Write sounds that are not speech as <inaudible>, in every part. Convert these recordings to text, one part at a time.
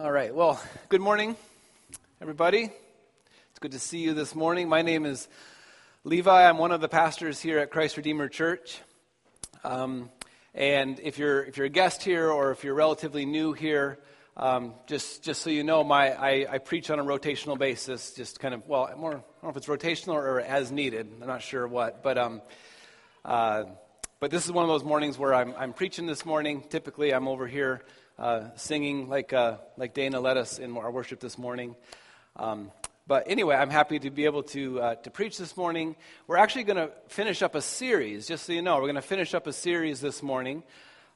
All right. Well, good morning, everybody. It's good to see you this morning. My name is Levi. I'm one of the pastors here at Christ Redeemer Church. Um, and if you're if you're a guest here or if you're relatively new here, um, just just so you know, my I, I, preach on a rotational basis. Just kind of well, more I don't know if it's rotational or, as needed. I'm not sure what, but um, uh, but this is one of those mornings where I'm I'm preaching this morning. Typically, I'm over here uh, singing like, uh, like Dana led us in our worship this morning. Um, but anyway, I'm happy to be able to, uh, to preach this morning. We're actually going to finish up a series, just so you know. We're going to finish up a series this morning.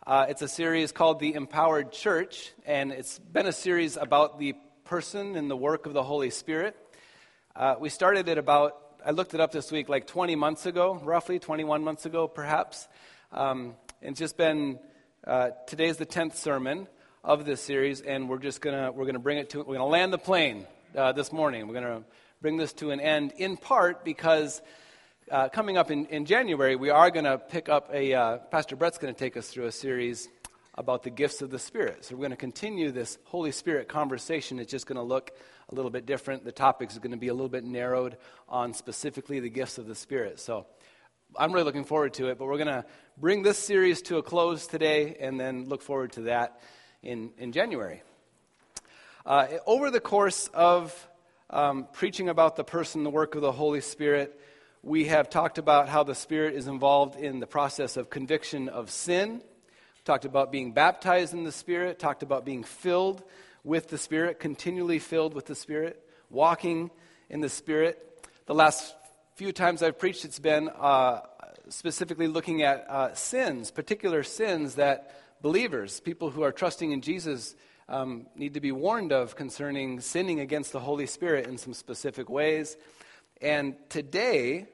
Uh, it's a series called The Empowered Church, and it's been a series about the person and the work of the Holy Spirit. Uh, we started it about, I looked it up this week, like 20 months ago, roughly, 21 months ago, perhaps. Um, it's just been, uh, today's the 10th sermon of this series, and we're just gonna we're gonna bring it to we're gonna land the plane uh, this morning. We're gonna bring this to an end in part because uh, coming up in, in January we are gonna pick up a uh, Pastor Brett's gonna take us through a series about the gifts of the Spirit. So we're gonna continue this Holy Spirit conversation. It's just gonna look a little bit different. The topic is gonna be a little bit narrowed on specifically the gifts of the Spirit. So. I'm really looking forward to it, but we're going to bring this series to a close today and then look forward to that in, in January. Uh, over the course of um, preaching about the person, the work of the Holy Spirit, we have talked about how the Spirit is involved in the process of conviction of sin, talked about being baptized in the Spirit, talked about being filled with the Spirit, continually filled with the Spirit, walking in the Spirit. The last few times I've preached, it's been uh, specifically looking at uh, sins, particular sins that believers, people who are trusting in Jesus, um, need to be warned of concerning sinning against the Holy Spirit in some specific ways. And today,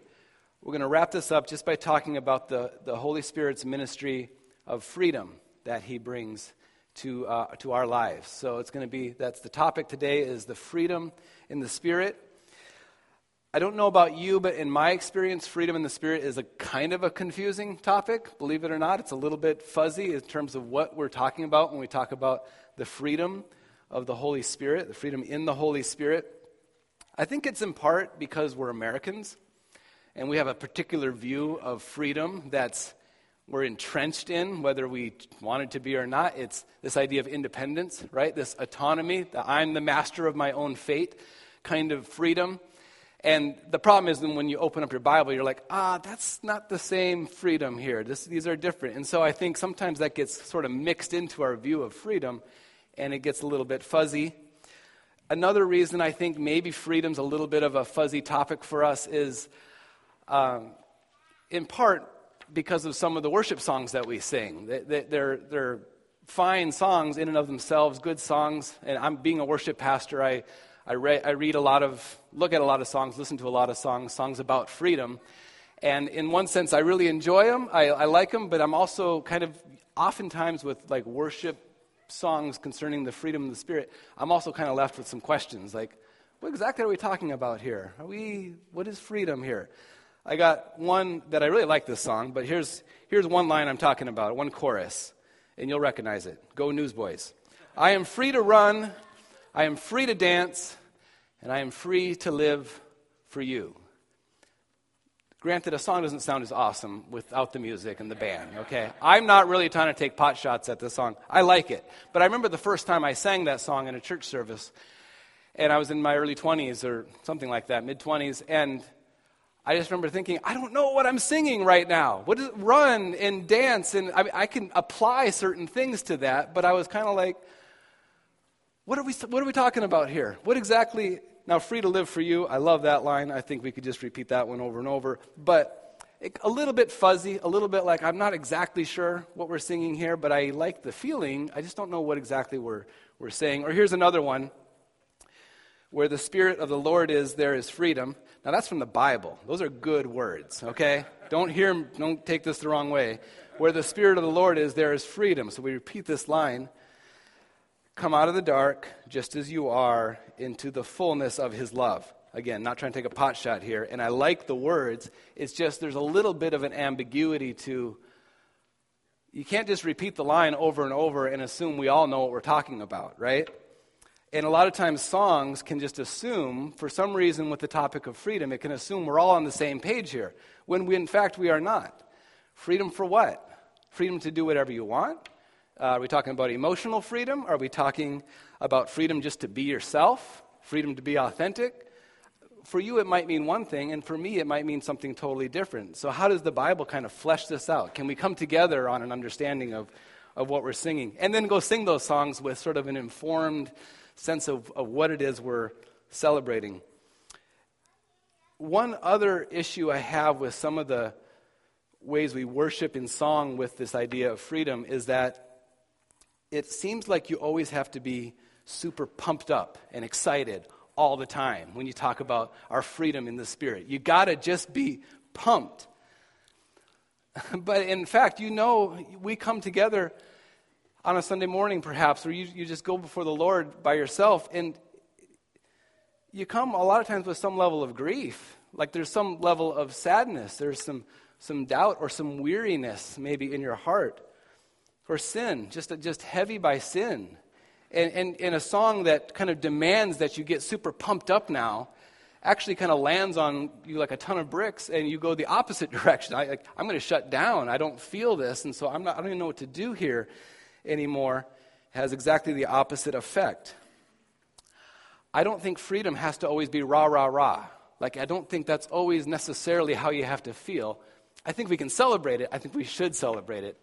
we're going to wrap this up just by talking about the, the Holy Spirit's ministry of freedom that he brings to, uh, to our lives. So it's going to be, that's the topic today is the freedom in the Spirit. I don't know about you, but in my experience, freedom in the Spirit is a kind of a confusing topic. Believe it or not, it's a little bit fuzzy in terms of what we're talking about when we talk about the freedom of the Holy Spirit, the freedom in the Holy Spirit. I think it's in part because we're Americans and we have a particular view of freedom that's we're entrenched in, whether we want it to be or not. It's this idea of independence, right? This autonomy, that I'm the master of my own fate kind of freedom. And the problem is then when you open up your Bible, you're like, ah, that's not the same freedom here. This, these are different. And so I think sometimes that gets sort of mixed into our view of freedom, and it gets a little bit fuzzy. Another reason I think maybe freedom's a little bit of a fuzzy topic for us is um, in part because of some of the worship songs that we sing. They, they're, they're fine songs in and of themselves, good songs. And I'm being a worship pastor, I I, re- I read a lot of, look at a lot of songs, listen to a lot of songs, songs about freedom. And in one sense, I really enjoy them. I, I like them, but I'm also kind of, oftentimes with like worship songs concerning the freedom of the Spirit, I'm also kind of left with some questions like, what exactly are we talking about here? Are we, what is freedom here? I got one that I really like this song, but here's, here's one line I'm talking about, one chorus, and you'll recognize it. Go, Newsboys. I am free to run, I am free to dance, and I am free to live for you. Granted, a song doesn't sound as awesome without the music and the band, okay? I'm not really trying to take pot shots at this song. I like it. But I remember the first time I sang that song in a church service, and I was in my early 20s or something like that, mid 20s, and I just remember thinking, I don't know what I'm singing right now. What is run and dance? And I, I can apply certain things to that, but I was kind of like, what are, we, what are we talking about here? What exactly now, free to live for you, I love that line. I think we could just repeat that one over and over. But a little bit fuzzy, a little bit like I'm not exactly sure what we're singing here, but I like the feeling. I just don't know what exactly we're, we're saying. Or here's another one where the Spirit of the Lord is, there is freedom. Now, that's from the Bible. Those are good words, okay? don't hear, don't take this the wrong way. Where the Spirit of the Lord is, there is freedom. So we repeat this line Come out of the dark, just as you are, into the fullness of his love. Again, not trying to take a pot shot here. And I like the words. It's just there's a little bit of an ambiguity to. You can't just repeat the line over and over and assume we all know what we're talking about, right? And a lot of times, songs can just assume, for some reason, with the topic of freedom, it can assume we're all on the same page here, when we, in fact, we are not. Freedom for what? Freedom to do whatever you want? Uh, are we talking about emotional freedom? Are we talking about freedom just to be yourself? Freedom to be authentic? For you, it might mean one thing, and for me, it might mean something totally different. So, how does the Bible kind of flesh this out? Can we come together on an understanding of, of what we're singing? And then go sing those songs with sort of an informed, sense of, of what it is we're celebrating. One other issue I have with some of the ways we worship in song with this idea of freedom is that it seems like you always have to be super pumped up and excited all the time when you talk about our freedom in the spirit. You got to just be pumped. <laughs> but in fact, you know, we come together on a Sunday morning, perhaps, or you, you just go before the Lord by yourself, and you come a lot of times with some level of grief. Like there's some level of sadness, there's some, some doubt or some weariness maybe in your heart, or sin, just, just heavy by sin. And, and, and a song that kind of demands that you get super pumped up now actually kind of lands on you like a ton of bricks and you go the opposite <laughs> direction. I, like, I'm going to shut down. I don't feel this, and so I'm not, I don't even know what to do here anymore has exactly the opposite effect. I don't think freedom has to always be rah, rah, rah. Like, I don't think that's always necessarily how you have to feel. I think we can celebrate it. I think we should celebrate it.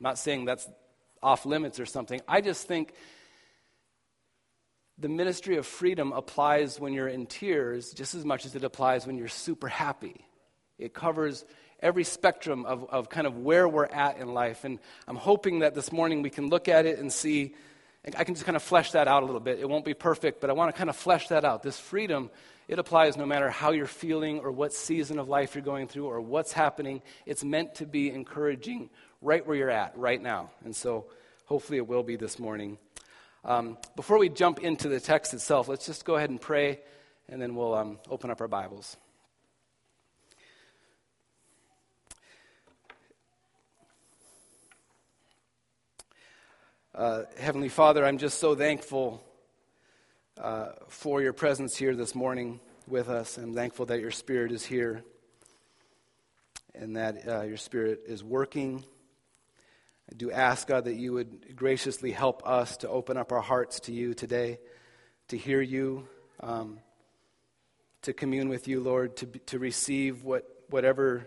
I'm not saying that's off limits or something. I just think the ministry of freedom applies when you're in tears just as much as it applies when you're super happy. It covers every spectrum of, of kind of where we're at in life. And I'm hoping that this morning we can look at it and see, I can just kind of flesh that out a little bit. It won't be perfect, but I want to kind of flesh that out. This freedom, it applies no matter how you're feeling or what season of life you're going through or what's happening. It's meant to be encouraging right where you're at right now. And so hopefully it will be this morning. Um, before we jump into the text itself, let's just go ahead and pray, and then we'll um, open up our Bibles. Uh, Heavenly Father, I'm just so thankful uh, for your presence here this morning with us. I'm thankful that your Spirit is here and that uh, your Spirit is working. I do ask, God, that you would graciously help us to open up our hearts to you today, to hear you, um, to commune with you, Lord, to, to receive what, whatever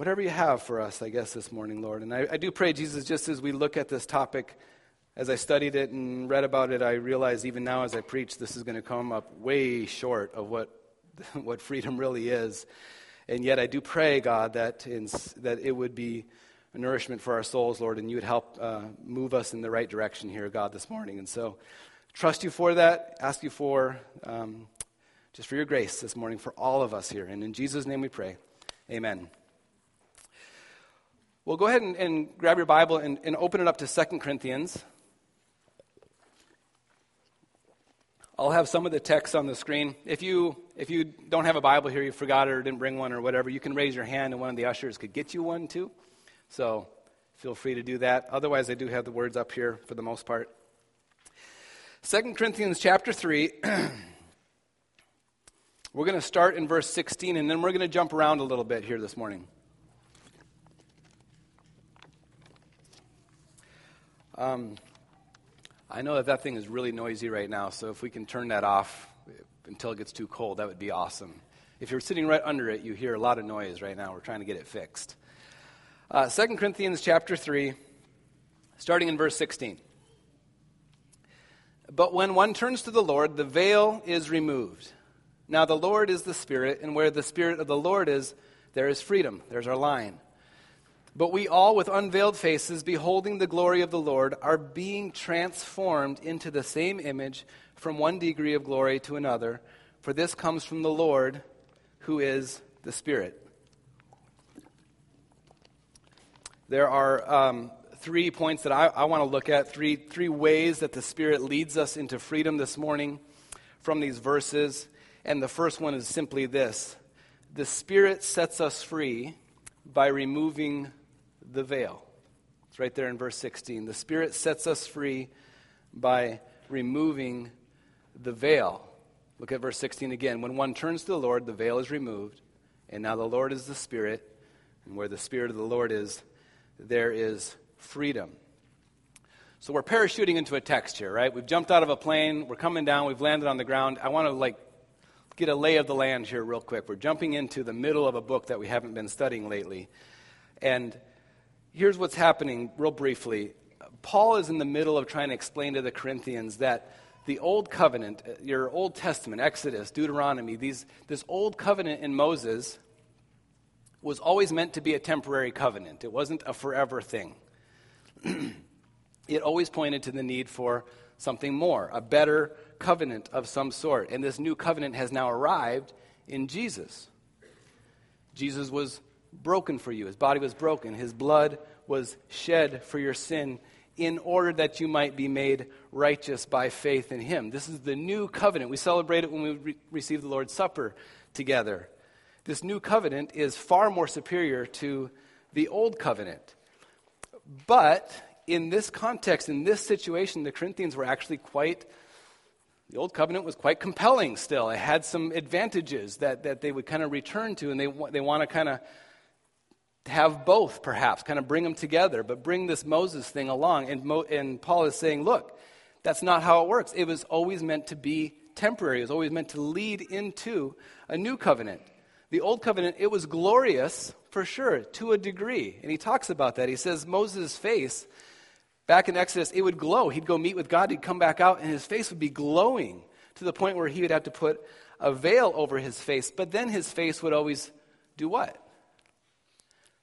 whatever you have for us, I guess, this morning, Lord. And I, I, do pray, Jesus, just as we look at this topic, as I studied it and read about it, I realize even now as I preach, this is going to come up way short of what, <laughs> what freedom really is. And yet I do pray, God, that, in, that it would be nourishment for our souls, Lord, and you would help uh, move us in the right direction here, God, this morning. And so trust you for that, ask you for um, just for your grace this morning for all of us here. And in Jesus' name we pray. Amen. Well, go ahead and, and grab your Bible and, and open it up to 2 Corinthians. I'll have some of the text on the screen. If you, if you don't have a Bible here, you forgot it or didn't bring one or whatever, you can raise your hand and one of the ushers could get you one too. So feel free to do that. Otherwise, I do have the words up here for the most part. 2 Corinthians chapter 3. <clears throat> we're going to start in verse 16 and then we're going to jump around a little bit here this morning. Um, I know that that thing is really noisy right now, so if we can turn that off until it gets too cold, that would be awesome. If you're sitting right under it, you hear a lot of noise right now. We're trying to get it fixed. Uh, 2 Corinthians chapter 3, starting in verse 16. But when one turns to the Lord, the veil is removed. Now the Lord is the Spirit, and where the Spirit of the Lord is, there is freedom. There's our line. But we all, with unveiled faces, beholding the glory of the Lord, are being transformed into the same image from one degree of glory to another, for this comes from the Lord, who is the Spirit. There are um, three points that I, I want to look at, three, three ways that the Spirit leads us into freedom this morning from these verses. And the first one is simply this the Spirit sets us free by removing the veil. It's right there in verse 16. The Spirit sets us free by removing the veil. Look at verse 16 again. When one turns to the Lord, the veil is removed, and now the Lord is the Spirit, and where the Spirit of the Lord is, there is freedom. So we're parachuting into a text here, right? We've jumped out of a plane, we're coming down, we've landed on the ground. I want to like get a lay of the land here real quick. We're jumping into the middle of a book that we haven't been studying lately. And here's what's happening real briefly. Paul is in the middle of trying to explain to the Corinthians that the old covenant, your Old Testament, Exodus, Deuteronomy, these, this old covenant in Moses was always meant to be a temporary covenant. It wasn't a forever thing. <clears throat> it always pointed to the need for something more, a better covenant of some sort. And this new covenant has now arrived in Jesus. Jesus was broken for you, his body was broken, his blood was shed for your sin in order that you might be made righteous by faith in him. This is the new covenant. We celebrate it when we re- receive the Lord's Supper together. This new covenant is far more superior to the old covenant. But in this context, in this situation, the Corinthians were actually quite, the old covenant was quite compelling still. It had some advantages that, that they would kind of return to, and they, they want to kind of have both, perhaps, kind of bring them together, but bring this Moses thing along. And, Mo, and Paul is saying, look, that's not how it works. It was always meant to be temporary, it was always meant to lead into a new covenant. The old covenant, it was glorious for sure, to a degree. And he talks about that. He says Moses' face, back in Exodus, it would glow. He'd go meet with God, he'd come back out, and his face would be glowing to the point where he would have to put a veil over his face. But then his face would always do what?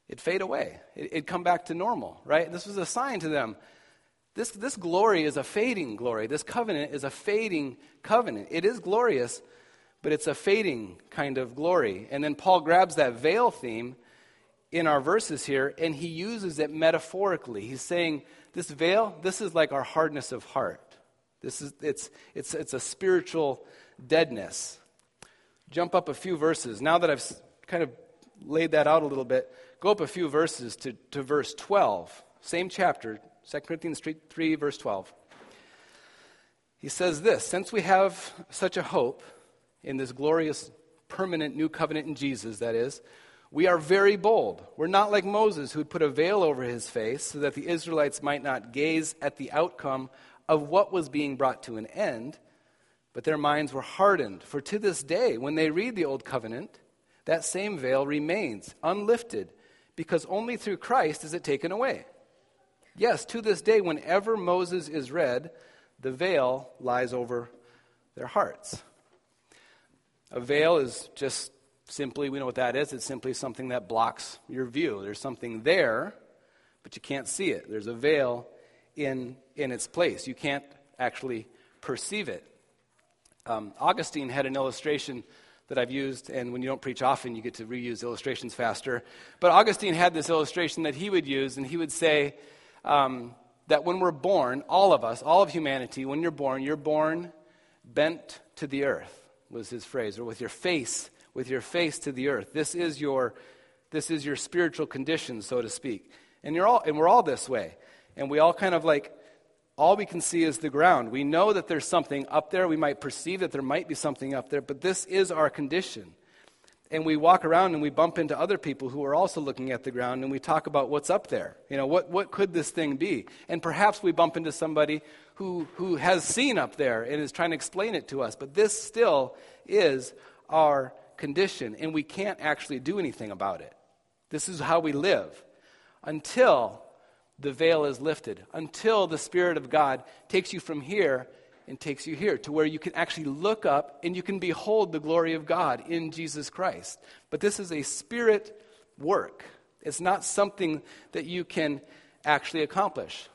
It'd fade away. It'd come back to normal, right? This was a sign to them. This, this glory is a fading glory. This covenant is a fading covenant. It is glorious, but it's a fading kind of glory. And then Paul grabs that veil theme in our verses here and he uses it metaphorically. He's saying, This veil, this is like our hardness of heart. This is, it's, it's, it's a spiritual deadness. Jump up a few verses. Now that I've kind of laid that out a little bit, go up a few verses to, to verse 12. Same chapter, 2 Corinthians 3, 3, verse 12. He says this Since we have such a hope, in this glorious, permanent new covenant in Jesus, that is, we are very bold. We're not like Moses, who put a veil over his face so that the Israelites might not gaze at the outcome of what was being brought to an end, but their minds were hardened. For to this day, when they read the Old Covenant, that same veil remains unlifted, because only through Christ is it taken away. Yes, to this day, whenever Moses is read, the veil lies over their hearts. A veil is just simply, we know what that is. It's simply something that blocks your view. There's something there, but you can't see it. There's a veil in, in its place. You can't actually perceive it. Um, Augustine had an illustration that I've used, and when you don't preach often, you get to reuse illustrations faster. But Augustine had this illustration that he would use, and he would say um, that when we're born, all of us, all of humanity, when you're born, you're born bent to the earth was his phrase, or with your face, with your face to the earth. This is your, this is your spiritual condition, so to speak. And you're all, and we're all this way. And we all kind of like, all we can see is the ground. We know that there's something up there. We might perceive that there might be something up there, but this is our condition. And we walk around and we bump into other people who are also looking at the ground and we talk about what's up there. You know, what, what could this thing be? And perhaps we bump into somebody who, who has seen up there and is trying to explain it to us. But this still is our condition, and we can't actually do anything about it. This is how we live until the veil is lifted, until the Spirit of God takes you from here and takes you here to where you can actually look up and you can behold the glory of God in Jesus Christ. But this is a spirit work, it's not something that you can actually accomplish.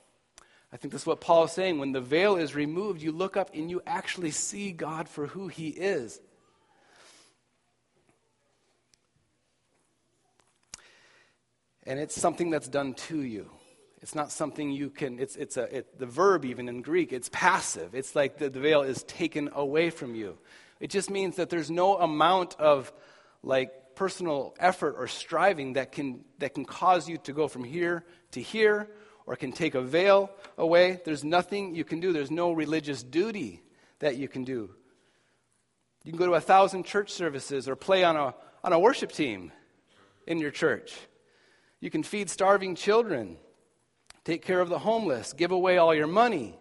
I think that's what Paul is saying. When the veil is removed, you look up and you actually see God for who he is. And it's something that's done to you. It's not something you can, it's, it's a, it, the verb even in Greek, it's passive. It's like the, the veil is taken away from you. It just means that there's no amount of like personal effort or striving that can, that can cause you to go from here to here or can take a veil away. There's nothing you can do. There's no religious duty that you can do. You can go to a thousand church services or play on a, on a worship team in your church. You can feed starving children, take care of the homeless, give away all your money,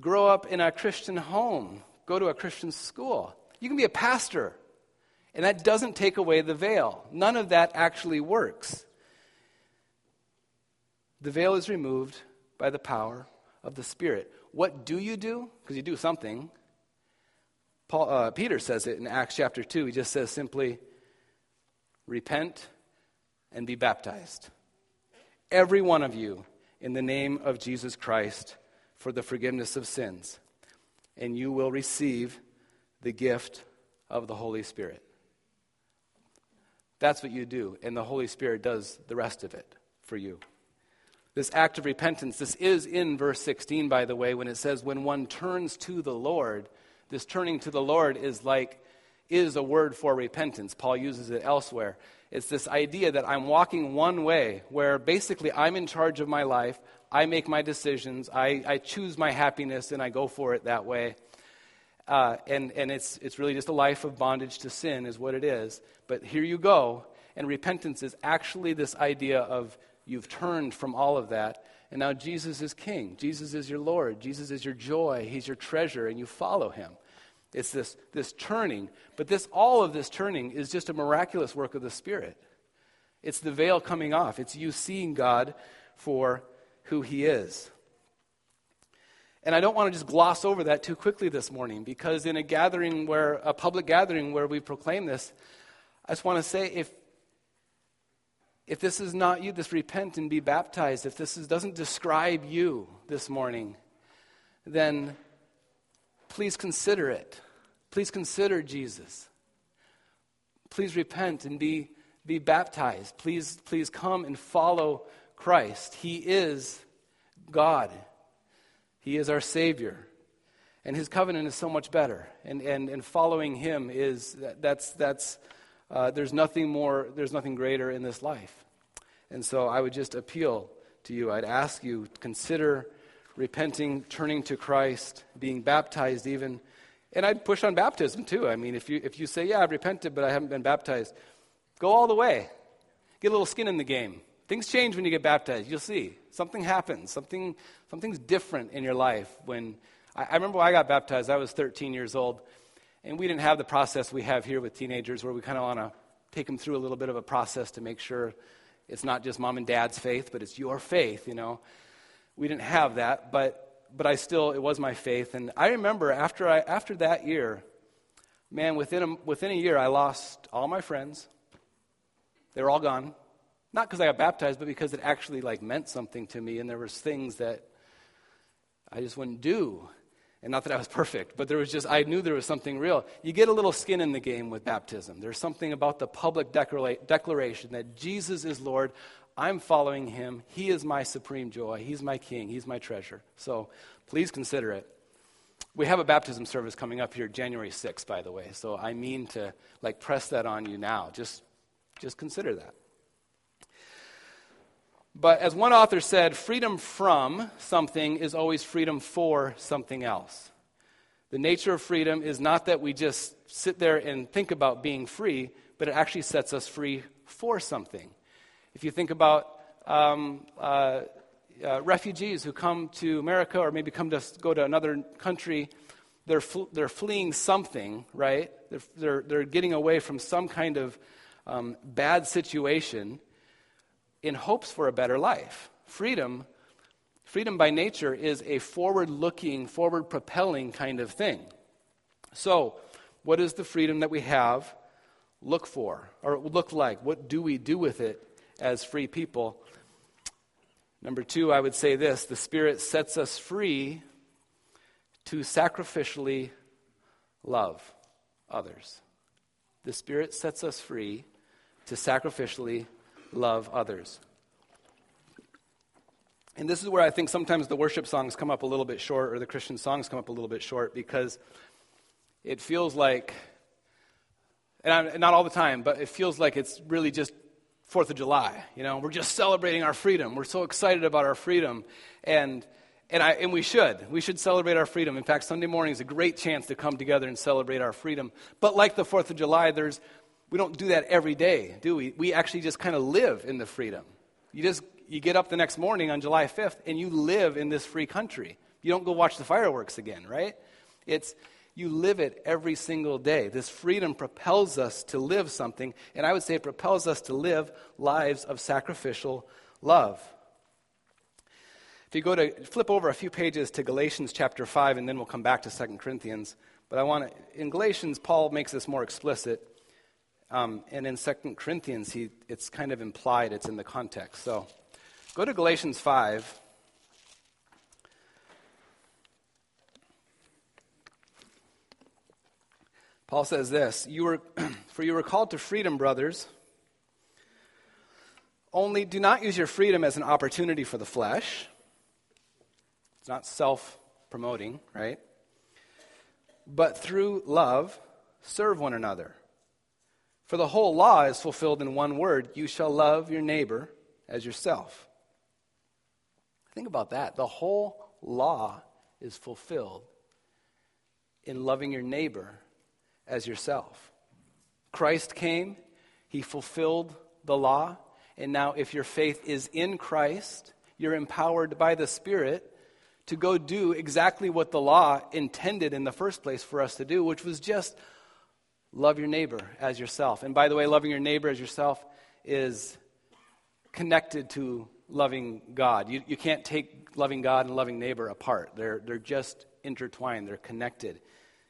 grow up in a Christian home, go to a Christian school. You can be a pastor, and that doesn't take away the veil. None of that actually works. The veil is removed by the power of the Spirit. What do you do? Because you do something. Paul, uh, Peter says it in Acts chapter 2. He just says simply, repent and be baptized. Every one of you in the name of Jesus Christ for the forgiveness of sins, and you will receive the gift of the Holy Spirit. That's what you do, and the Holy Spirit does the rest of it for you. This act of repentance, this is in verse 16, by the way, when it says, when one turns to the Lord, this turning to the Lord is like, is a word for repentance. Paul uses it elsewhere. It's this idea that I'm walking one way, where basically I'm in charge of my life, I make my decisions, I, I choose my happiness, and I go for it that way. Uh, and and it's, it's really just a life of bondage to sin, is what it is. But here you go. And repentance is actually this idea of You've turned from all of that, and now Jesus is king. Jesus is your Lord. Jesus is your joy. He's your treasure, and you follow him. It's this, this turning, but this all of this turning is just a miraculous work of the Spirit. It's the veil coming off. It's you seeing God for who he is. And I don't want to just gloss over that too quickly this morning because in a gathering where, a public gathering where we proclaim this, I just want to say if, if this is not you, this repent and be baptized. If this is, doesn't describe you this morning, then please consider it. Please consider Jesus. Please repent and be, be baptized. Please, please come and follow Christ. He is God, He is our Savior. And His covenant is so much better. And, and, and following Him is, that's, that's, uh, there's nothing more, there's nothing greater in this life. And so I would just appeal to you. I'd ask you, consider repenting, turning to Christ, being baptized even. And I'd push on baptism too. I mean, if you, if you say, yeah, I've repented, but I haven't been baptized, go all the way. Get a little skin in the game. Things change when you get baptized. You'll see. Something happens. Something, something's different in your life. When I, I remember when I got baptized, I was 13 years old. And we didn't have the process we have here with teenagers where we kind of want to take them through a little bit of a process to make sure it's not just mom and dad's faith, but it's your faith, you know. We didn't have that, but, but I still, it was my faith. And I remember after, I, after that year, man, within a, within a year, I lost all my friends. They were all gone. Not because I got baptized, but because it actually like meant something to me, and there was things that I just wouldn't do. And not that I was perfect, but there was just, I knew there was something real. You get a little skin in the game with baptism. There's something about the public declaration that Jesus is Lord. I'm following him. He is my supreme joy. He's my king. He's my treasure. So please consider it. We have a baptism service coming up here January 6th, by the way. So I mean to like press that on you now. Just, just consider that. But as one author said, freedom from something is always freedom for something else. The nature of freedom is not that we just sit there and think about being free, but it actually sets us free for something. If you think about um, uh, uh, refugees who come to America or maybe come to go to another country, they're, fl- they're fleeing something, right? They're, they're, they're getting away from some kind of um, bad situation in hopes for a better life. Freedom, freedom by nature is a forward looking, forward propelling kind of thing. So, what is the freedom that we have look for or look like? What do we do with it as free people? Number two, I would say this the Spirit sets us free to sacrificially love others. The Spirit sets us free to sacrificially love others. And this is where I think sometimes the worship songs come up a little bit short, or the Christian songs come up a little bit short, because it feels like, and I'm, not all the time, but it feels like it's really just Fourth of July. You know, we're just celebrating our freedom. We're so excited about our freedom, and And, I, and we should. We should celebrate our freedom. In fact, Sunday morning is a great chance to come together and celebrate our freedom. But like the 4th of July, there's, we don't do that every day, do we? We actually just kind of live in the freedom. You just you get up the next morning on July 5th and you live in this free country. You don't go watch the fireworks again, right? It's you live it every single day. This freedom propels us to live something, and I would say it propels us to live lives of sacrificial love. If you go to flip over a few pages to Galatians chapter 5, and then we'll come back to 2 Corinthians. But I want to, in Galatians, Paul makes this more explicit. Um, and in 2 Corinthians, he, it's kind of implied, it's in the context. So go to Galatians 5. Paul says this you were, <clears throat> For you were called to freedom, brothers. Only do not use your freedom as an opportunity for the flesh it's not self promoting, right? But through love, serve one another. For the whole law is fulfilled in one word you shall love your neighbor as yourself. Think about that. The whole law is fulfilled in loving your neighbor as yourself. Christ came, he fulfilled the law, and now if your faith is in Christ, you're empowered by the Spirit to go do exactly what the law intended in the first place for us to do, which was just love your neighbor as yourself. And by the way, loving your neighbor as yourself is connected to loving God. You, you can't take loving God and loving neighbor apart, they're, they're just intertwined, they're connected.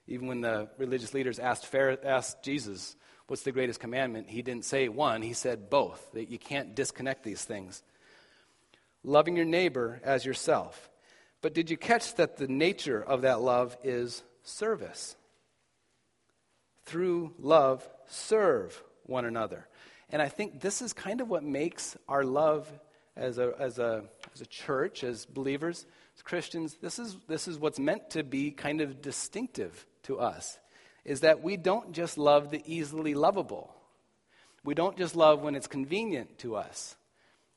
Even when the religious leaders asked, asked Jesus, What's the greatest commandment? He didn't say one, he said both. That you can't disconnect these things. Loving your neighbor as yourself. But did you catch that the nature of that love is service? Through love, serve one another. And I think this is kind of what makes our love as a, as a, as a church, as believers, as Christians, this is, this is what's meant to be kind of distinctive to us, is that we don't just love the easily lovable. We don't just love when it's convenient to us.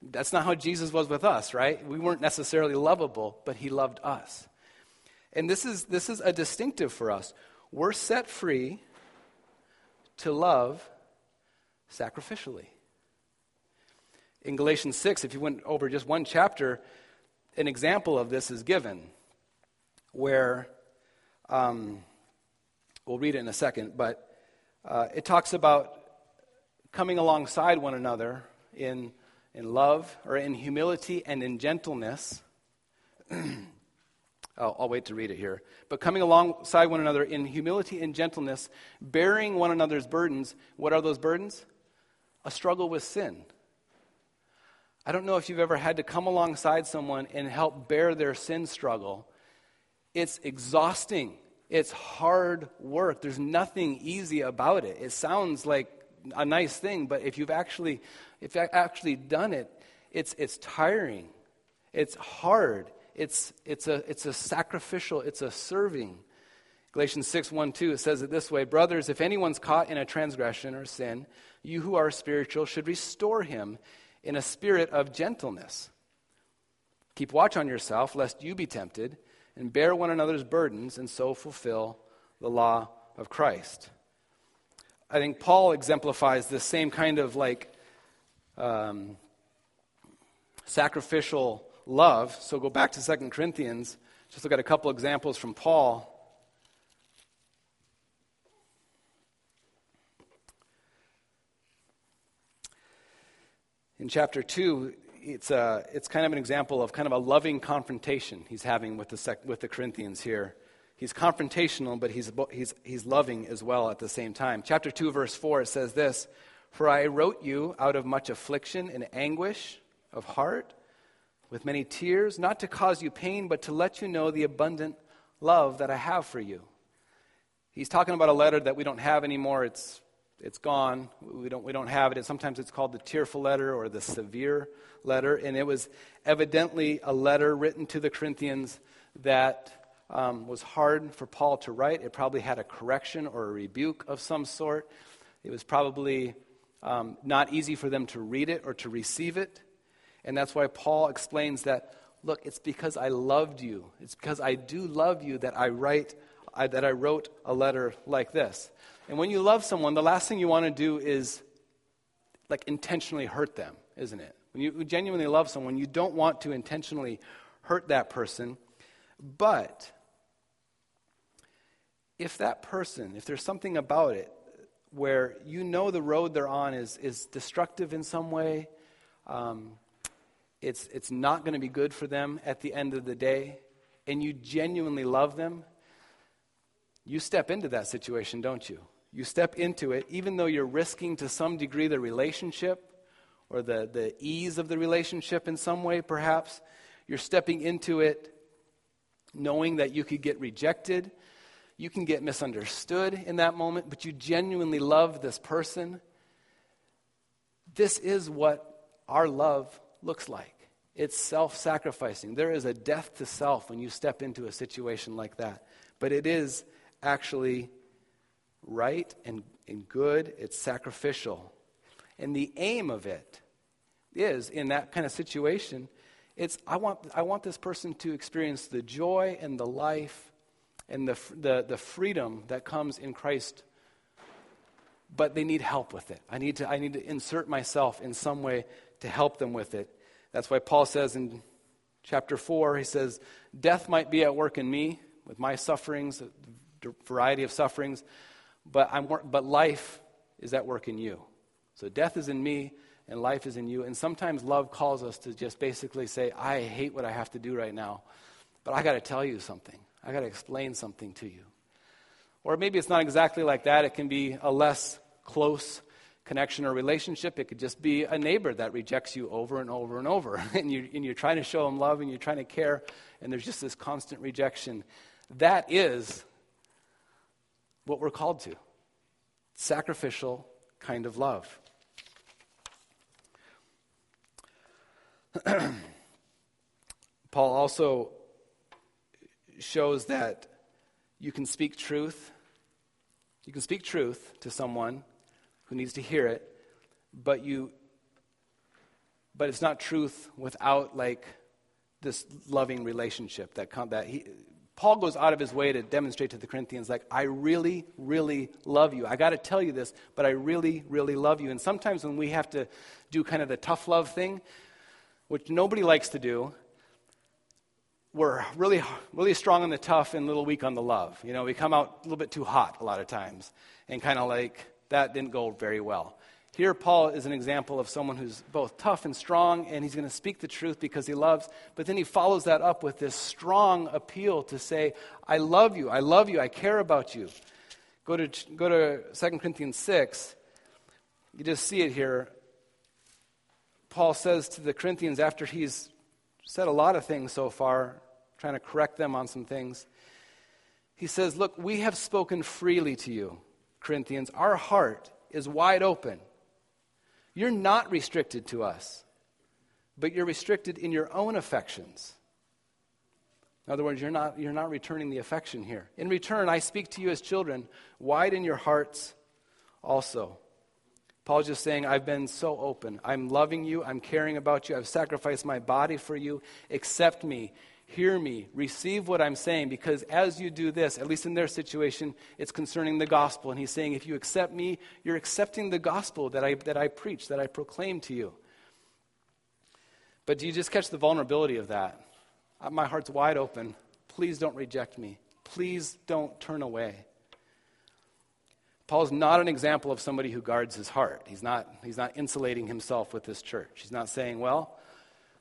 That's not how Jesus was with us, right? We weren't necessarily lovable, but he loved us. And this is, this is a distinctive for us. We're set free to love sacrificially. In Galatians 6, if you went over just one chapter, an example of this is given where, um, we'll read it in a second, but uh, it talks about coming alongside one another in in love or in humility and in gentleness. <clears throat> I'll, I'll, wait to read it here. But coming alongside one another in humility and gentleness, bearing one another's burdens. What are those burdens? A struggle with sin. I don't know if you've ever had to come alongside someone and help bear their sin struggle. It's exhausting. It's hard work. There's nothing easy about it. It sounds like a nice thing, but if you've actually, if you've actually done it, it's, it's tiring. It's hard. It's, it's, a, it's a sacrificial, it's a serving. Galatians 6 1 2, it says it this way Brothers, if anyone's caught in a transgression or sin, you who are spiritual should restore him in a spirit of gentleness. Keep watch on yourself, lest you be tempted, and bear one another's burdens, and so fulfill the law of Christ. I think Paul exemplifies this same kind of like um, sacrificial love. So go back to 2 Corinthians. Just look at a couple examples from Paul. In chapter 2, it's, a, uh, it's kind of an example of kind of a loving confrontation he's having with the, sec, with the Corinthians here. He's confrontational, but he's, he's, he's loving as well at the same time. Chapter 2, verse 4, it says this For I wrote you out of much affliction and anguish of heart, with many tears, not to cause you pain, but to let you know the abundant love that I have for you. He's talking about a letter that we don't have anymore. It's, it's gone. We don't, we don't have it. Sometimes it's called the tearful letter or the severe letter. And it was evidently a letter written to the Corinthians that um, was hard for Paul to write. It probably had a correction or a rebuke of some sort. It was probably um, not easy for them to read it or to receive it. And that's why Paul explains that look, it's because I loved you. It's because I do love you that I write I, that I wrote a letter like this. And when you love someone, the last thing you want to do is like intentionally hurt them, isn't it? When you genuinely love someone, you don't want to intentionally hurt that person. But if that person, if there's something about it where you know the road they're on is, is destructive in some way, um, it's, it's not going to be good for them at the end of the day, and you genuinely love them, you step into that situation, don't you? You step into it, even though you're risking to some degree the relationship or the, the ease of the relationship in some way, perhaps. You're stepping into it knowing that you could get rejected, you can get misunderstood in that moment, but you genuinely love this person. This is what our love looks like. It's self sacrificing. There is a death to self when you step into a situation like that. But it is actually right and, and good, it's sacrificial. And the aim of it is, in that kind of situation, it's I want, I want this person to experience the joy and the life and the, the, the freedom that comes in Christ, but they need help with it. I need, to, I need to insert myself in some way to help them with it. That's why Paul says in chapter 4, he says, Death might be at work in me with my sufferings, a variety of sufferings, but, I'm, but life is at work in you. So death is in me and life is in you. And sometimes love calls us to just basically say, I hate what I have to do right now, but I got to tell you something. I got to explain something to you. Or maybe it's not exactly like that. It can be a less close connection or relationship. It could just be a neighbor that rejects you over and over and over. <laughs> and, you, and you're trying to show them love and you're trying to care, and there's just this constant rejection. That is what we're called to sacrificial kind of love. <clears throat> Paul also shows that you can speak truth. You can speak truth to someone who needs to hear it, but you but it's not truth without like this loving relationship that that he Paul goes out of his way to demonstrate to the Corinthians, like, I really, really love you. I got to tell you this, but I really, really love you. And sometimes when we have to do kind of the tough love thing, which nobody likes to do, we're really, really strong on the tough and a little weak on the love. You know, we come out a little bit too hot a lot of times, and kind of like, that didn't go very well. Here, Paul is an example of someone who's both tough and strong, and he's going to speak the truth because he loves, but then he follows that up with this strong appeal to say, I love you, I love you, I care about you. Go to, go to 2 Corinthians 6. You just see it here. Paul says to the Corinthians, after he's said a lot of things so far, trying to correct them on some things, he says, Look, we have spoken freely to you, Corinthians. Our heart is wide open. You're not restricted to us, but you're restricted in your own affections. In other words, you're not, you're not returning the affection here. In return, I speak to you as children. Widen your hearts also. Paul's just saying, I've been so open. I'm loving you. I'm caring about you. I've sacrificed my body for you. Accept me hear me, receive what I'm saying, because as you do this, at least in their situation, it's concerning the gospel. And he's saying, if you accept me, you're accepting the gospel that I, that I preach, that I proclaim to you. But do you just catch the vulnerability of that? Uh, my heart's wide open. Please don't reject me. Please don't turn away. Paul's not an example of somebody who guards his heart. He's not, he's not insulating himself with this church. He's not saying, well,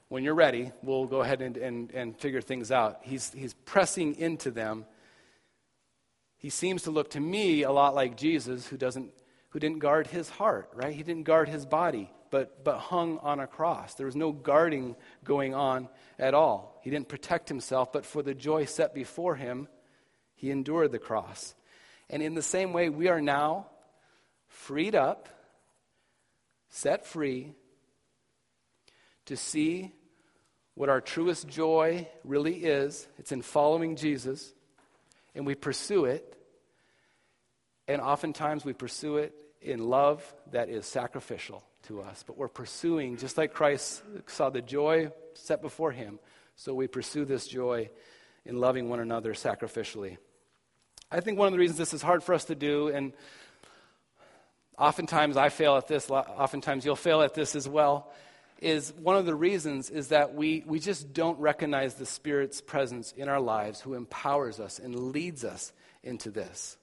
when you're ready, we'll go ahead and, and, and figure things out. He's, he's pressing into them. He seems to look to me a lot like Jesus, who, doesn't, who didn't guard his heart, right? He didn't guard his body, but, but hung on a cross. There was no guarding going on at all. He didn't protect himself, but for the joy set before him, he endured the cross. And in the same way, we are now freed up, set free to see what our truest joy really is. It's in following Jesus, and we pursue it. And oftentimes we pursue it in love that is sacrificial to us. But we're pursuing, just like Christ saw the joy set before him, So we pursue this joy in loving one another sacrificially. I think one of the reasons this is hard for us to do, and oftentimes I fail at this, oftentimes you'll fail at this as well, is one of the reasons is that we, we just don't recognize the Spirit's presence in our lives who empowers us and leads us into this.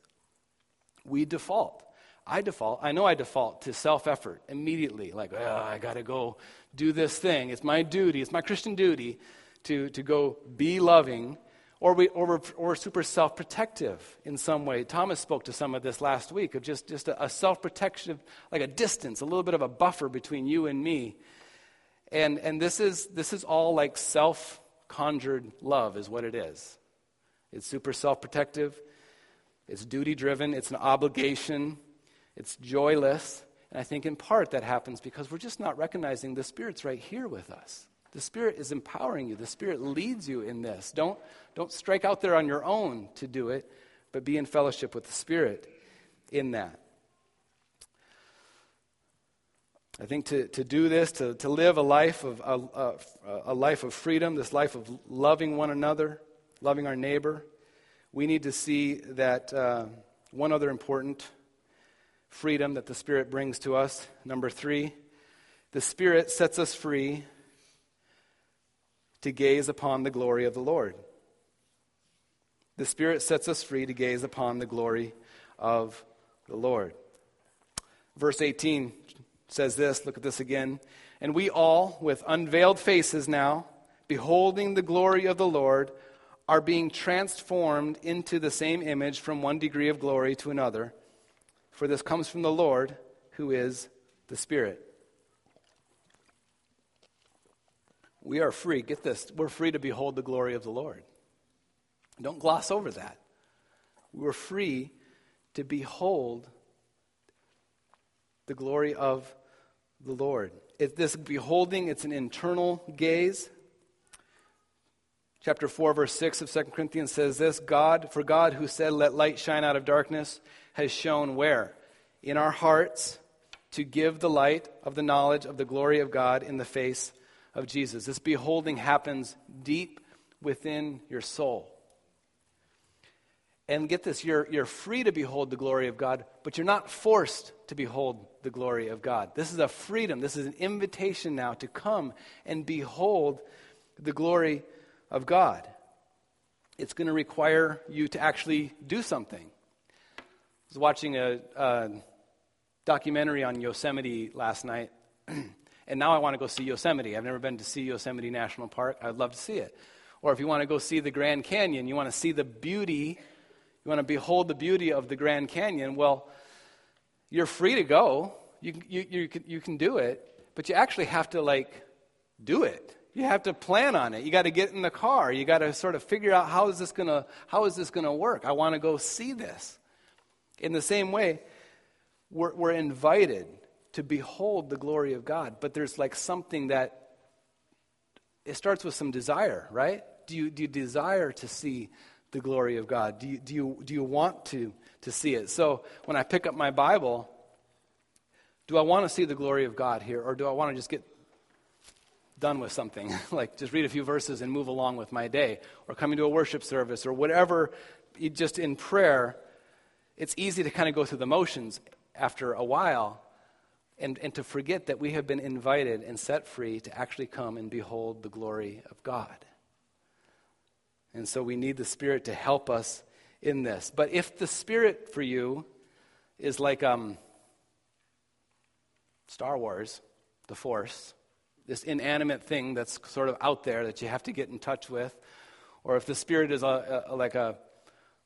We default. I default, I know I default to self effort immediately, like, oh, I got to go do this thing. It's my duty, it's my Christian duty to, to go be loving or, we, or, we're, or we're super self protective in some way. Thomas spoke to some of this last week of just, just a, a self protection, like a distance, a little bit of a buffer between you and me. And, and this, is, this is all like self conjured love, is what it is. It's super self protective, it's duty driven, it's an obligation, it's joyless. And I think in part that happens because we're just not recognizing the Spirit's right here with us. The Spirit is empowering you. The Spirit leads you in this. Don't, don't strike out there on your own to do it, but be in fellowship with the Spirit in that. I think to, to do this, to, to live a life of a, a, life of freedom, this life of loving one another, loving our neighbor, we need to see that uh, one other important freedom that the Spirit brings to us. Number three, the Spirit sets us free to gaze upon the glory of the Lord. The Spirit sets us free to gaze upon the glory of the Lord. Verse 18 says this look at this again. And we all, with unveiled faces now, beholding the glory of the Lord, are being transformed into the same image from one degree of glory to another. For this comes from the Lord, who is the Spirit. We are free. Get this. We're free to behold the glory of the Lord. Don't gloss over that. We're free to behold the glory of the Lord. It's this beholding, it's an internal gaze. Chapter 4, verse 6 of 2 Corinthians says this God, for God who said, Let light shine out of darkness, has shown where? In our hearts to give the light of the knowledge of the glory of God in the face of Jesus. This beholding happens deep within your soul. And get this, you're, you're free to behold the glory of God, but you're not forced to behold the glory of God. This is a freedom. This is an invitation now to come and behold the glory of God. It's going to require you to actually do something. I was watching a, a documentary on Yosemite last night. <clears throat> And now I want to go see Yosemite. I've never been to see Yosemite National Park. I'd love to see it. Or if you want to go see the Grand Canyon, you want to see the beauty, you want to behold the beauty of the Grand Canyon, well, you're free to go. You, you, you, can, you can do it, but you actually have to, like, do it. You have to plan on it. You got to get in the car. You got to sort of figure out how is this going to how is this going to work? I want to go see this. In the same way, we're, we're invited to behold the glory of God. But there's like something that it starts with some desire, right? Do you, do you desire to see the glory of God? Do you, do you, do you want to, to see it? So when I pick up my Bible, do I want to see the glory of God here, or do I want to just get done with something, <laughs> like just read a few verses and move along with my day, or coming to a worship service, or whatever, just in prayer, it's easy to kind of go through the motions after a while and, and to forget that we have been invited and set free to actually come and behold the glory of God. And so we need the Spirit to help us in this. But if the Spirit for you is like um, Star Wars, the Force, this inanimate thing that's sort of out there that you have to get in touch with, or if the Spirit is a, a, like, a,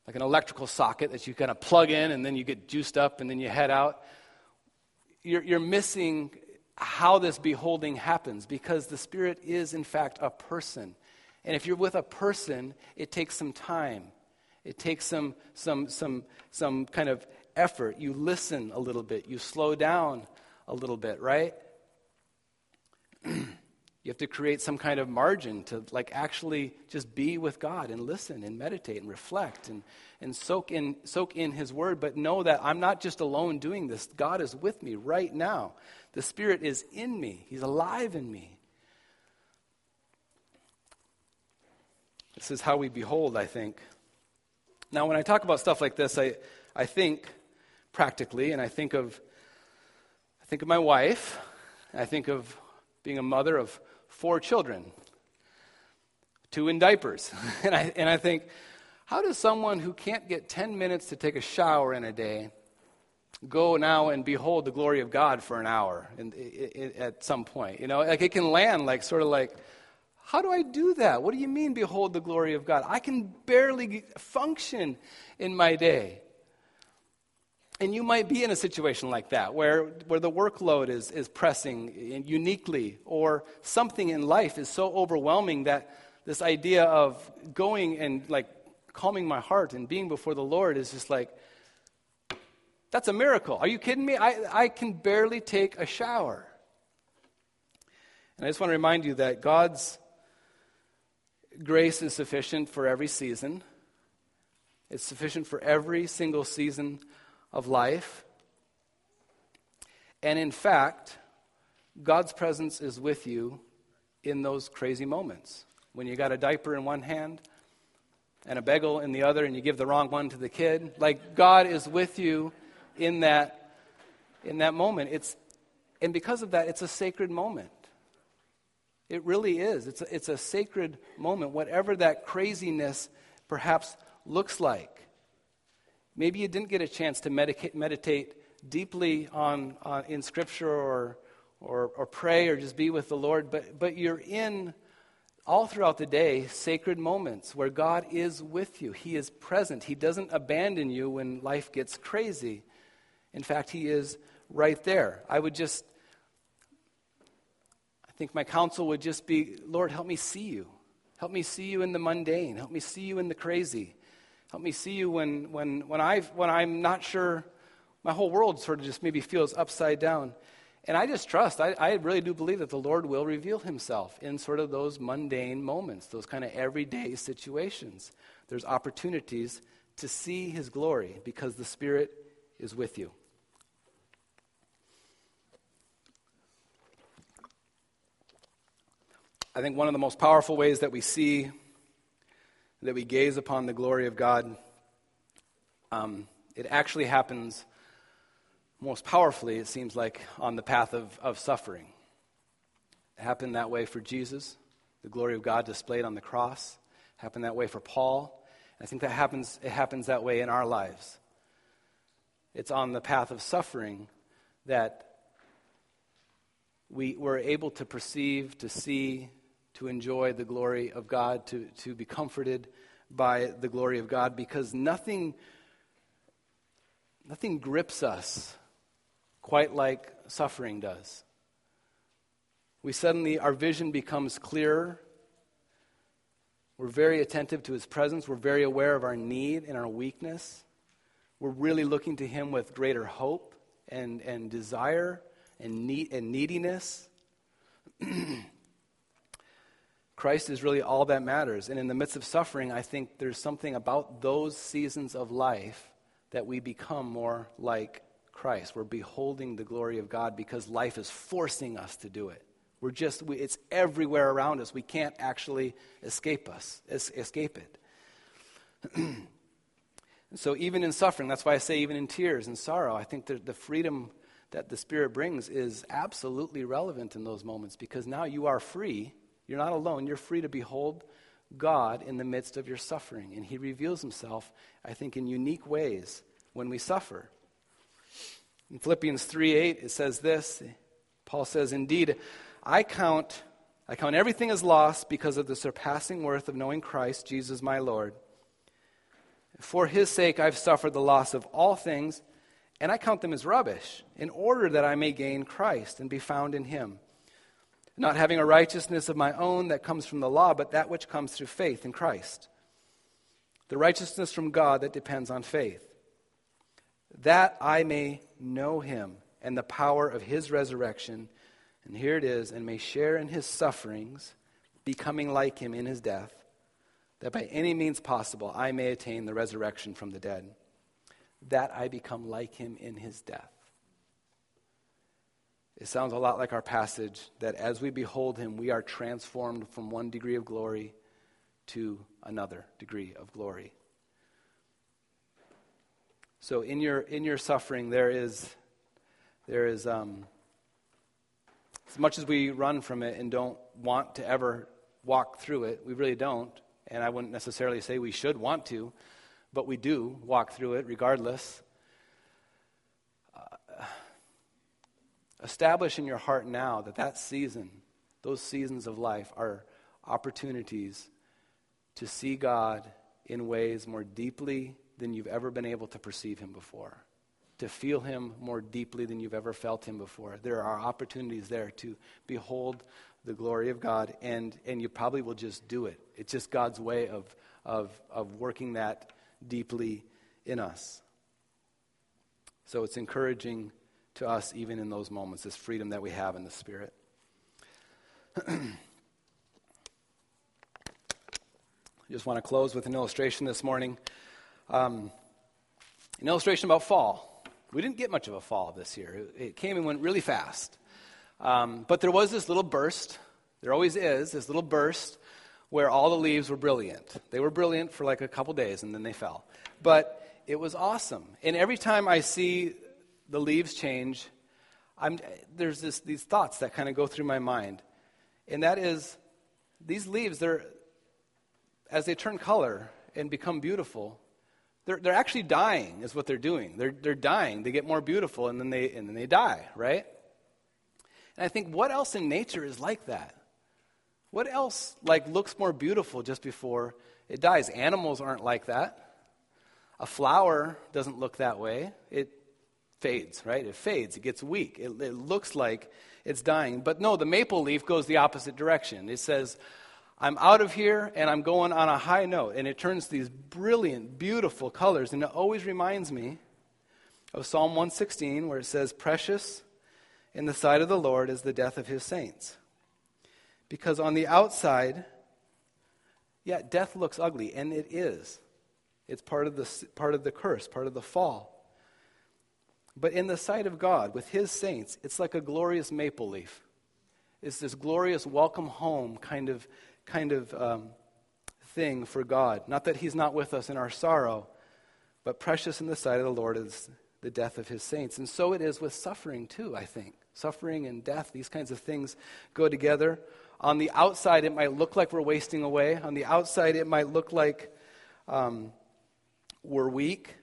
like an electrical socket that you kind of plug in and then you get juiced up and then you head out, you're, you're missing how this beholding happens because the Spirit is, in fact, a person. And if you're with a person, it takes some time. It takes some, some, some, some kind of effort. You listen a little bit. You slow down a little bit, right? <clears throat> you have to create some kind of margin to like actually just be with God and listen and meditate and reflect and, and soak in, soak in His Word, but know that I'm not just alone doing this. God is with me right now. The Spirit is in me, He's alive in me. This is how we behold, I think. Now, when I talk about stuff like this, I, I think practically, and I think of I think of my wife, I think of being a mother of four children, two in diapers. <laughs> and, I, and I think, how does someone who can't get 10 minutes to take a shower in a day go now and behold the glory of God for an hour in, in, in, at some point? You know, like it can land like sort of like, how do I do that? What do you mean, behold the glory of God? I can barely function in my day. And you might be in a situation like that where, where the workload is, is pressing uniquely, or something in life is so overwhelming that this idea of going and like calming my heart and being before the Lord is just like, that's a miracle. Are you kidding me? I, I can barely take a shower. And I just want to remind you that God's grace is sufficient for every season, it's sufficient for every single season of life. And in fact, God's presence is with you in those crazy moments. When you got a diaper in one hand and a bagel in the other and you give the wrong one to the kid, like God is with you in that in that moment. It's and because of that, it's a sacred moment. It really is. It's a, it's a sacred moment, whatever that craziness perhaps looks like. Maybe you didn't get a chance to meditate, meditate deeply on, on, in Scripture or, or, or pray or just be with the Lord, but, but you're in all throughout the day sacred moments where God is with you. He is present. He doesn't abandon you when life gets crazy. In fact, He is right there. I would just, think my counsel would just be Lord, help me see you. Help me see you in the mundane. Help me see you in the crazy. Help me see you when, when, when, i when I'm not sure, my whole world sort of just maybe feels upside down. And I just trust, I, I really do believe that the Lord will reveal himself in sort of those mundane moments, those kind of everyday situations. There's opportunities to see his glory because the Spirit is with you. I think one of the most powerful ways that we see that we gaze upon the glory of God, um, it actually happens most powerfully, it seems like, on the path of, of suffering. It happened that way for Jesus, the glory of God displayed on the cross. It happened that way for Paul. I think that happens, it happens that way in our lives. It's on the path of suffering that we were able to perceive, to see, to enjoy the glory of God, to, to be comforted by the glory of God, because nothing, nothing grips us quite like suffering does. We suddenly, our vision becomes clearer. We're very attentive to His presence. We're very aware of our need and our weakness. We're really looking to Him with greater hope and, and desire and, need, and neediness. <clears throat> Christ is really all that matters. And in the midst of suffering, I think there's something about those seasons of life that we become more like Christ. We're beholding the glory of God because life is forcing us to do it. We're just, we, it's everywhere around us. We can't actually escape us, es- escape it. <clears throat> so even in suffering, that's why I say even in tears and sorrow, I think the freedom that the Spirit brings is absolutely relevant in those moments because now you are free you're not alone. You're free to behold God in the midst of your suffering. And He reveals Himself, I think, in unique ways when we suffer. In Philippians 3 8, it says this Paul says, Indeed, I count, I count everything as loss because of the surpassing worth of knowing Christ, Jesus my Lord. For his sake I've suffered the loss of all things, and I count them as rubbish, in order that I may gain Christ and be found in him not having a righteousness of my own that comes from the law, but that which comes through faith in Christ. The righteousness from God that depends on faith. That I may know him and the power of his resurrection. And here it is, and may share in his sufferings, becoming like him in his death, that by any means possible I may attain the resurrection from the dead. That I become like him in his death. It sounds a lot like our passage that as we behold him, we are transformed from one degree of glory to another degree of glory. So in your in your suffering, there is there is um, as much as we run from it and don't want to ever walk through it, we really don't. And I wouldn't necessarily say we should want to, but we do walk through it regardless. Uh, establish in your heart now that that season, those seasons of life, are opportunities to see God in ways more deeply than you've ever been able to perceive Him before, to feel Him more deeply than you've ever felt Him before. There are opportunities there to behold the glory of God, and, and you probably will just do it. It's just God's way of, of, of working that deeply in us. So it's encouraging to us, even in those moments, this freedom that we have in the Spirit. I <clears throat> just want to close with an illustration this morning. Um, an illustration about fall. We didn't get much of a fall this year. It, came and went really fast. Um, but there was this little burst. There always is this little burst where all the leaves were brilliant. They were brilliant for like a couple days and then they fell. But it was awesome. And every time I see the leaves change, I'm, there's this, these thoughts that kind of go through my mind. And that is, these leaves, they're, as they turn color and become beautiful, they're, they're actually dying, is what they're doing. They're, they're dying. They get more beautiful and then they, and then they die, right? And I think, what else in nature is like that? What else like looks more beautiful just before it dies? Animals aren't like that. A flower doesn't look that way. It fades, right? It fades. It gets weak. It, it looks like it's dying. But no, the maple leaf goes the opposite direction. It says, I'm out of here and I'm going on a high note. And it turns these brilliant, beautiful colors. And it always reminds me of Psalm 116, where it says, Precious in the sight of the Lord is the death of his saints. Because on the outside, yeah, death looks ugly, and it is. It's part of the, part of the curse, part of the fall. But in the sight of God, with his saints, it's like a glorious maple leaf. It's this glorious welcome home kind of kind of um, thing for God. Not that He's not with us in our sorrow, but precious in the sight of the Lord is the death of His saints. And so it is with suffering, too, I think. Suffering and death, these kinds of things go together. On the outside, it might look like we're wasting away. On the outside, it might look like um, we're weak.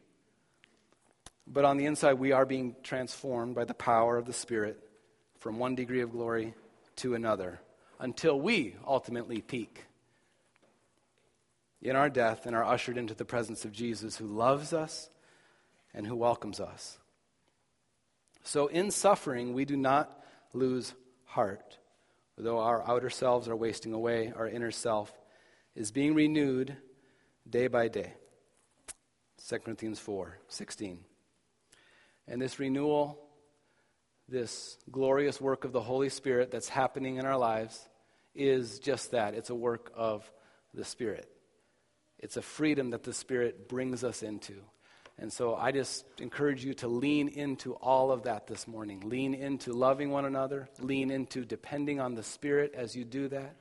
But on the inside, we are being transformed by the power of the Spirit from one degree of glory to another until we ultimately peak in our death and are ushered into the presence of Jesus who loves us and who welcomes us. So, in suffering, we do not lose heart. Though our outer selves are wasting away, our inner self is being renewed day by day. 2 Corinthians 4 16. And this renewal this glorious work of the Holy Spirit that's happening in our lives is just that it's a work of the Spirit. It's a freedom that the Spirit brings us into. And so I just encourage you to lean into all of that this morning. Lean into loving one another, lean into depending on the Spirit as you do that.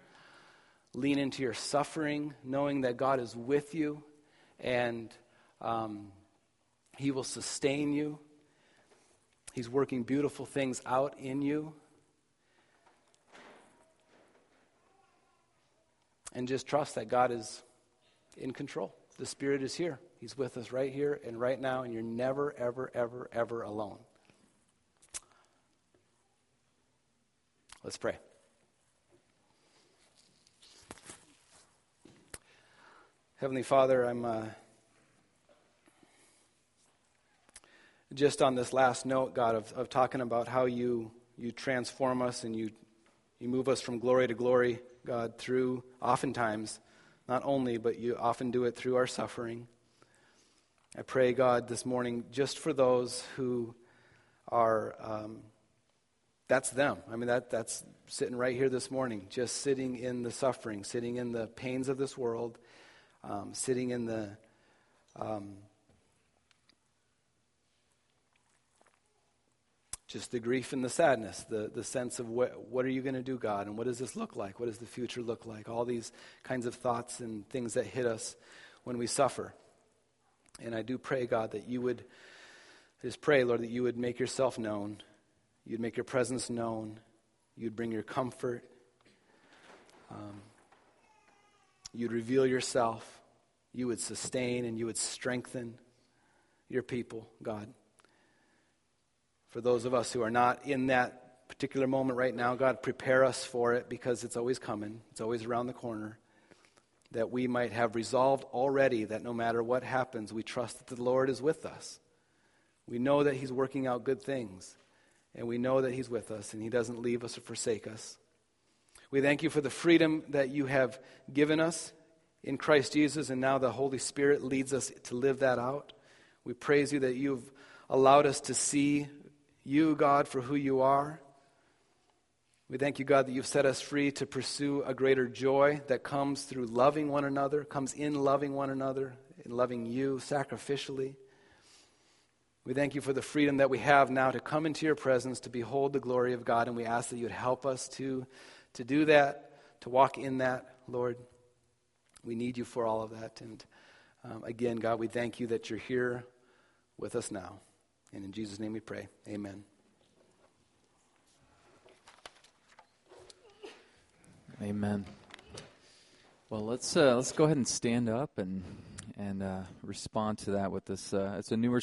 Lean into your suffering, knowing that God is with you and um, He will sustain you He's working beautiful things out in you. And just trust that God is in control. The Spirit is here. He's with us right here and right now, and you're never, ever, ever, ever alone. Let's pray. Heavenly Father, I'm. Uh, just on this last note, God, of, of talking about how you, you transform us and you, you move us from glory to glory, God, through oftentimes, not only, but you often do it through our suffering. I pray, God, this morning, just for those who are, um, that's them. I mean, that, that's sitting right here this morning, just sitting in the suffering, sitting in the pains of this world, um, sitting in the. Um, just the grief and the sadness, the, the sense of what, what are you going to do, God, and what does this look like? What does the future look like? All these kinds of thoughts and things that hit us when we suffer. And I do pray, God, that you would, I just pray, Lord, that you would make yourself known, you'd make your presence known, you'd bring your comfort, um, you'd reveal yourself, you would sustain and you would strengthen your people, God. For those of us who are not in that particular moment right now, God, prepare us for it because it's always coming, it's always around the corner. That we might have resolved already that no matter what happens, we trust that the Lord is with us. We know that He's working out good things, and we know that He's with us, and He doesn't leave us or forsake us. We thank you for the freedom that you have given us in Christ Jesus, and now the Holy Spirit leads us to live that out. We praise you that you've allowed us to see you, God, for who you are. We thank you, God, that you've set us free to pursue a greater joy that comes through loving one another, comes in loving one another, in loving you sacrificially. We thank you for the freedom that we have now to come into your presence, to behold the glory of God, and we ask that you would help us to, to do that, to walk in that, Lord. We need you for all of that. And um, again, God, we thank you that you're here with us now. And in Jesus' name we pray. Amen. Amen. Well, let's uh, let's go ahead and stand up and and uh, respond to that with this. Uh, it's a newer